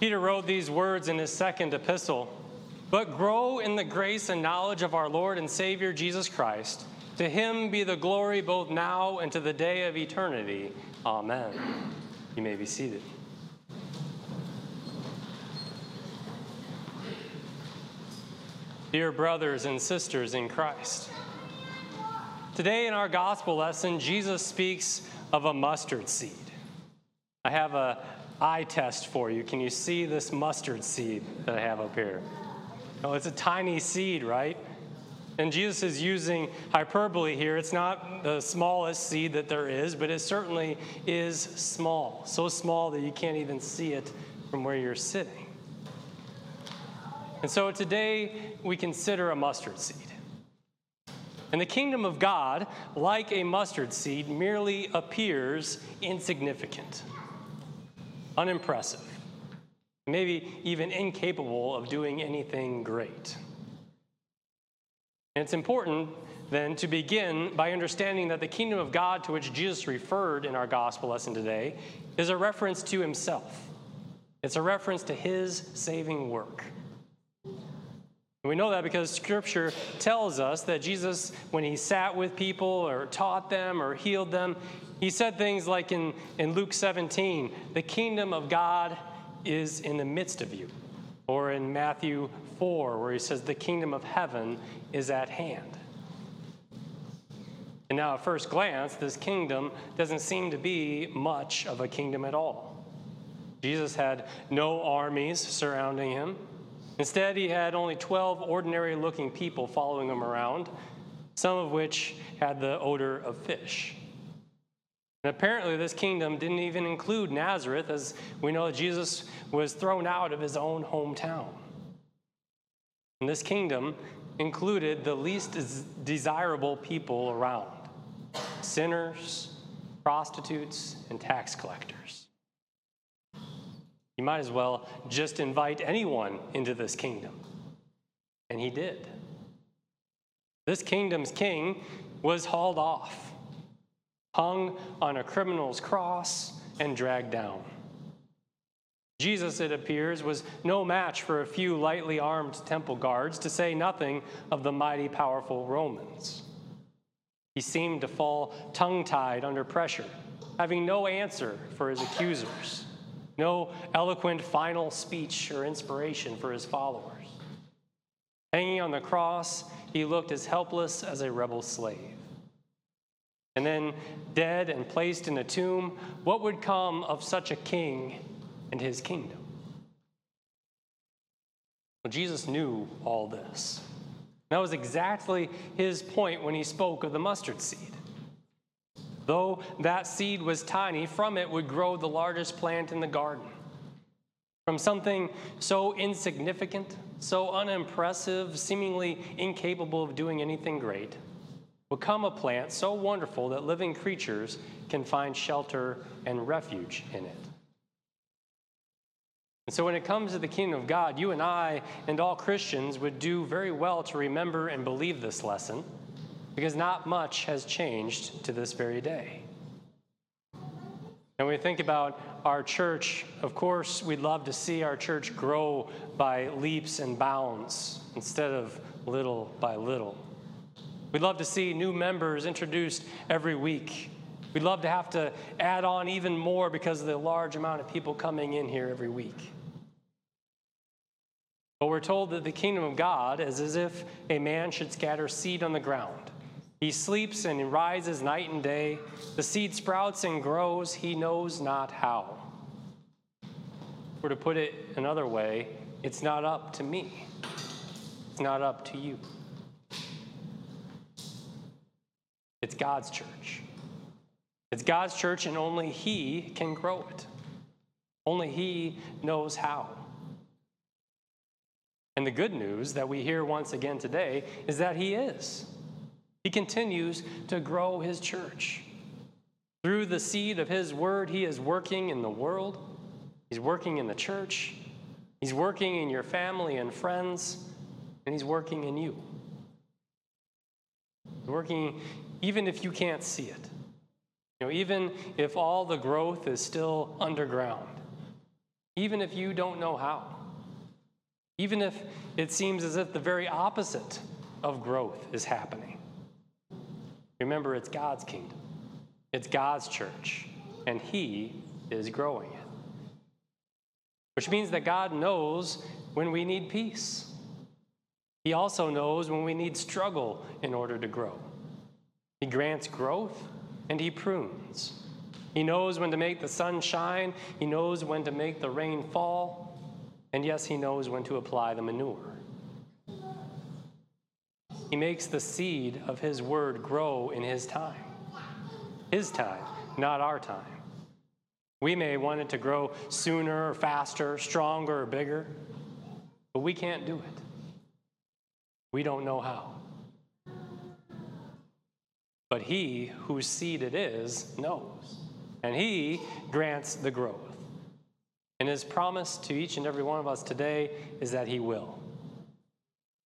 Peter wrote these words in his second epistle But grow in the grace and knowledge of our Lord and Savior Jesus Christ. To him be the glory both now and to the day of eternity. Amen. You may be seated. Dear brothers and sisters in Christ, today in our gospel lesson, Jesus speaks of a mustard seed. I have a eye test for you. Can you see this mustard seed that I have up here? Oh, it's a tiny seed, right? And Jesus is using hyperbole here. It's not the smallest seed that there is, but it certainly is small. So small that you can't even see it from where you're sitting. And so today we consider a mustard seed. And the kingdom of God, like a mustard seed, merely appears insignificant unimpressive, maybe even incapable of doing anything great. And it's important then to begin by understanding that the kingdom of God to which Jesus referred in our gospel lesson today is a reference to himself. It's a reference to his saving work. We know that because scripture tells us that Jesus, when he sat with people or taught them or healed them, he said things like in, in Luke 17, the kingdom of God is in the midst of you. Or in Matthew 4, where he says, the kingdom of heaven is at hand. And now, at first glance, this kingdom doesn't seem to be much of a kingdom at all. Jesus had no armies surrounding him. Instead, he had only 12 ordinary looking people following him around, some of which had the odor of fish. And apparently, this kingdom didn't even include Nazareth, as we know that Jesus was thrown out of his own hometown. And this kingdom included the least desirable people around sinners, prostitutes, and tax collectors. You might as well just invite anyone into this kingdom. And he did. This kingdom's king was hauled off hung on a criminal's cross, and dragged down. Jesus, it appears, was no match for a few lightly armed temple guards, to say nothing of the mighty, powerful Romans. He seemed to fall tongue tied under pressure, having no answer for his accusers, no eloquent final speech or inspiration for his followers. Hanging on the cross, he looked as helpless as a rebel slave and then dead and placed in a tomb, what would come of such a king and his kingdom? Well, Jesus knew all this. That was exactly his point when he spoke of the mustard seed. Though that seed was tiny, from it would grow the largest plant in the garden. From something so insignificant, so unimpressive, seemingly incapable of doing anything great, become a plant so wonderful that living creatures can find shelter and refuge in it. And so, when it comes to the kingdom of God, you and I and all Christians would do very well to remember and believe this lesson because not much has changed to this very day. And we think about our church, of course, we'd love to see our church grow by leaps and bounds instead of little by little. We'd love to see new members introduced every week. We'd love to have to add on even more because of the large amount of people coming in here every week. But we're told that the kingdom of God is as if a man should scatter seed on the ground. He sleeps and rises night and day. The seed sprouts and grows, he knows not how. Or to put it another way, it's not up to me, it's not up to you. It's God's church. It's God's church, and only He can grow it. Only He knows how. And the good news that we hear once again today is that He is. He continues to grow His church. Through the seed of His word, He is working in the world, He's working in the church, He's working in your family and friends, and He's working in you. He's working even if you can't see it. You know, even if all the growth is still underground, even if you don't know how. Even if it seems as if the very opposite of growth is happening. Remember, it's God's kingdom, it's God's church, and He is growing it. Which means that God knows when we need peace. He also knows when we need struggle in order to grow. He grants growth and He prunes. He knows when to make the sun shine, He knows when to make the rain fall, and yes, He knows when to apply the manure. He makes the seed of His word grow in His time. His time, not our time. We may want it to grow sooner or faster, stronger or bigger, but we can't do it. We don't know how. But He whose seed it is knows, and He grants the growth. And His promise to each and every one of us today is that He will.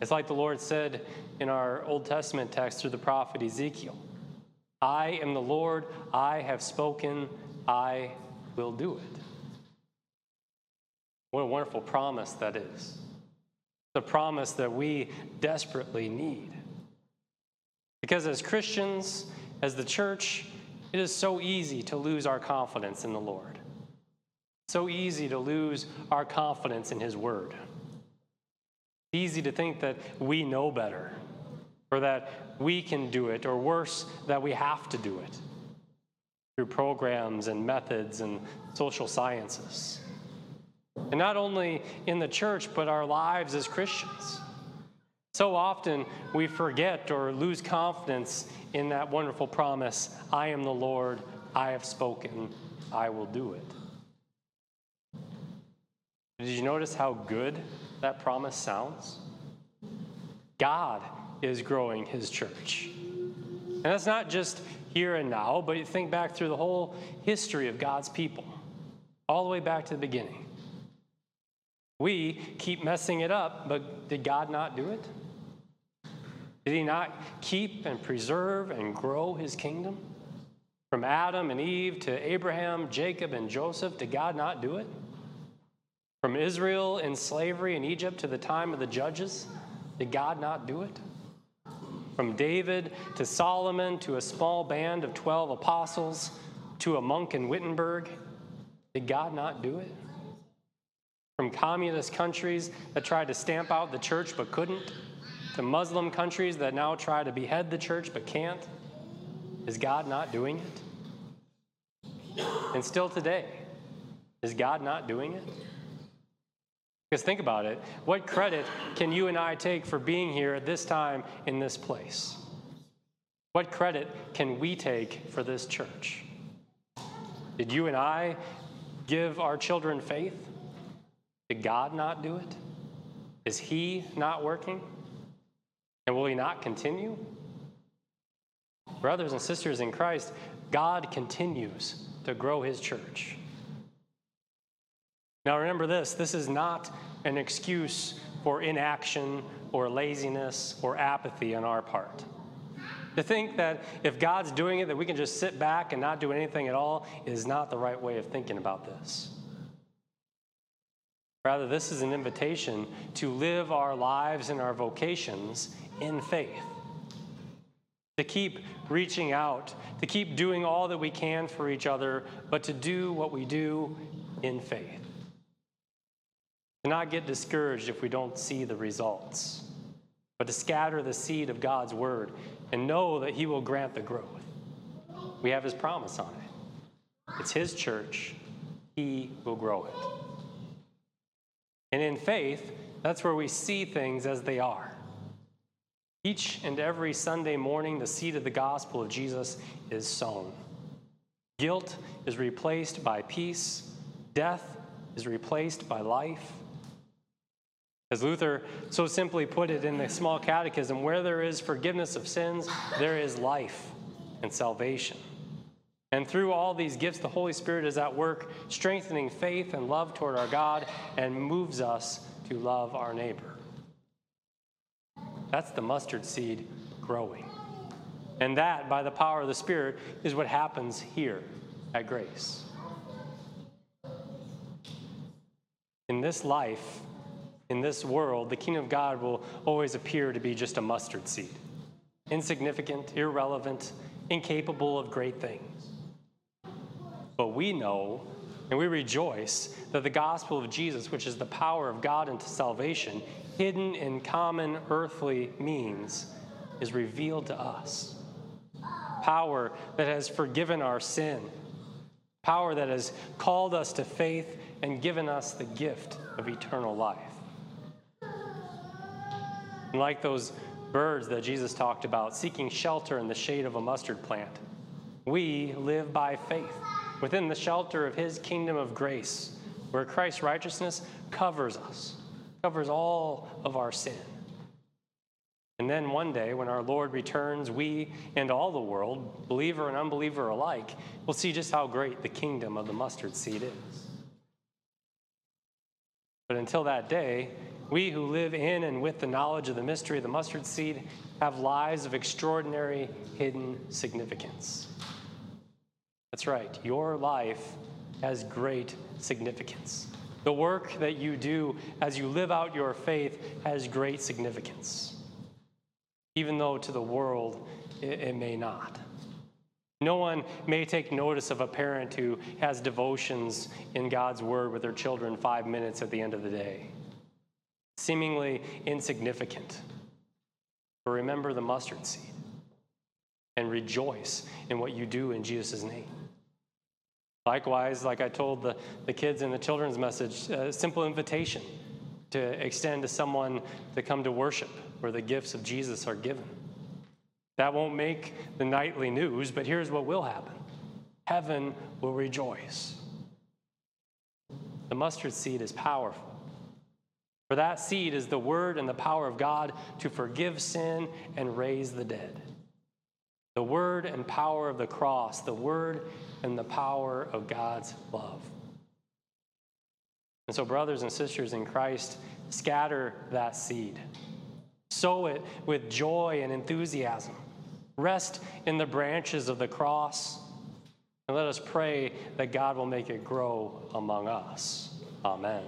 It's like the Lord said in our Old Testament text through the prophet Ezekiel I am the Lord, I have spoken, I will do it. What a wonderful promise that is. The promise that we desperately need. Because as Christians, as the church, it is so easy to lose our confidence in the Lord. So easy to lose our confidence in His Word easy to think that we know better, or that we can do it, or worse, that we have to do it through programs and methods and social sciences. And not only in the church, but our lives as Christians. So often we forget or lose confidence in that wonderful promise I am the Lord, I have spoken, I will do it. Did you notice how good that promise sounds? God is growing his church. And that's not just here and now, but you think back through the whole history of God's people, all the way back to the beginning. We keep messing it up, but did God not do it? Did he not keep and preserve and grow his kingdom? From Adam and Eve to Abraham, Jacob, and Joseph, did God not do it? From Israel in slavery in Egypt to the time of the judges, did God not do it? From David to Solomon to a small band of 12 apostles to a monk in Wittenberg, did God not do it? From communist countries that tried to stamp out the church but couldn't, to Muslim countries that now try to behead the church but can't, is God not doing it? And still today, is God not doing it? Because think about it what credit can you and I take for being here at this time in this place? What credit can we take for this church? Did you and I give our children faith? Did God not do it? Is He not working? And will He not continue? Brothers and sisters in Christ, God continues to grow His church. Now, remember this this is not an excuse for inaction or laziness or apathy on our part. To think that if God's doing it, that we can just sit back and not do anything at all is not the right way of thinking about this. Rather, this is an invitation to live our lives and our vocations in faith. To keep reaching out, to keep doing all that we can for each other, but to do what we do in faith. To not get discouraged if we don't see the results, but to scatter the seed of God's word and know that He will grant the growth. We have His promise on it. It's His church, He will grow it. And in faith, that's where we see things as they are. Each and every Sunday morning, the seed of the gospel of Jesus is sown. Guilt is replaced by peace, death is replaced by life. As Luther so simply put it in the small catechism, where there is forgiveness of sins, there is life and salvation. And through all these gifts, the Holy Spirit is at work, strengthening faith and love toward our God and moves us to love our neighbor. That's the mustard seed growing. And that, by the power of the Spirit, is what happens here at Grace. in this life, in this world, the kingdom of God will always appear to be just a mustard seed insignificant, irrelevant, incapable of great things. But we know and we rejoice that the gospel of Jesus, which is the power of God into salvation, hidden in common earthly means, is revealed to us. Power that has forgiven our sin, power that has called us to faith and given us the gift of eternal life. Like those birds that Jesus talked about, seeking shelter in the shade of a mustard plant, we live by faith within the shelter of his kingdom of grace, where Christ's righteousness covers us, covers all of our sin. And then one day, when our Lord returns, we and all the world, believer and unbeliever alike, will see just how great the kingdom of the mustard seed is. But until that day, we who live in and with the knowledge of the mystery of the mustard seed have lives of extraordinary hidden significance. That's right, your life has great significance. The work that you do as you live out your faith has great significance, even though to the world it, it may not. No one may take notice of a parent who has devotions in God's Word with their children five minutes at the end of the day. Seemingly insignificant. But remember the mustard seed and rejoice in what you do in Jesus' name. Likewise, like I told the, the kids in the children's message, a simple invitation to extend to someone to come to worship where the gifts of Jesus are given. That won't make the nightly news, but here's what will happen heaven will rejoice. The mustard seed is powerful. For that seed is the word and the power of God to forgive sin and raise the dead. The word and power of the cross, the word and the power of God's love. And so, brothers and sisters in Christ, scatter that seed. Sow it with joy and enthusiasm. Rest in the branches of the cross. And let us pray that God will make it grow among us. Amen.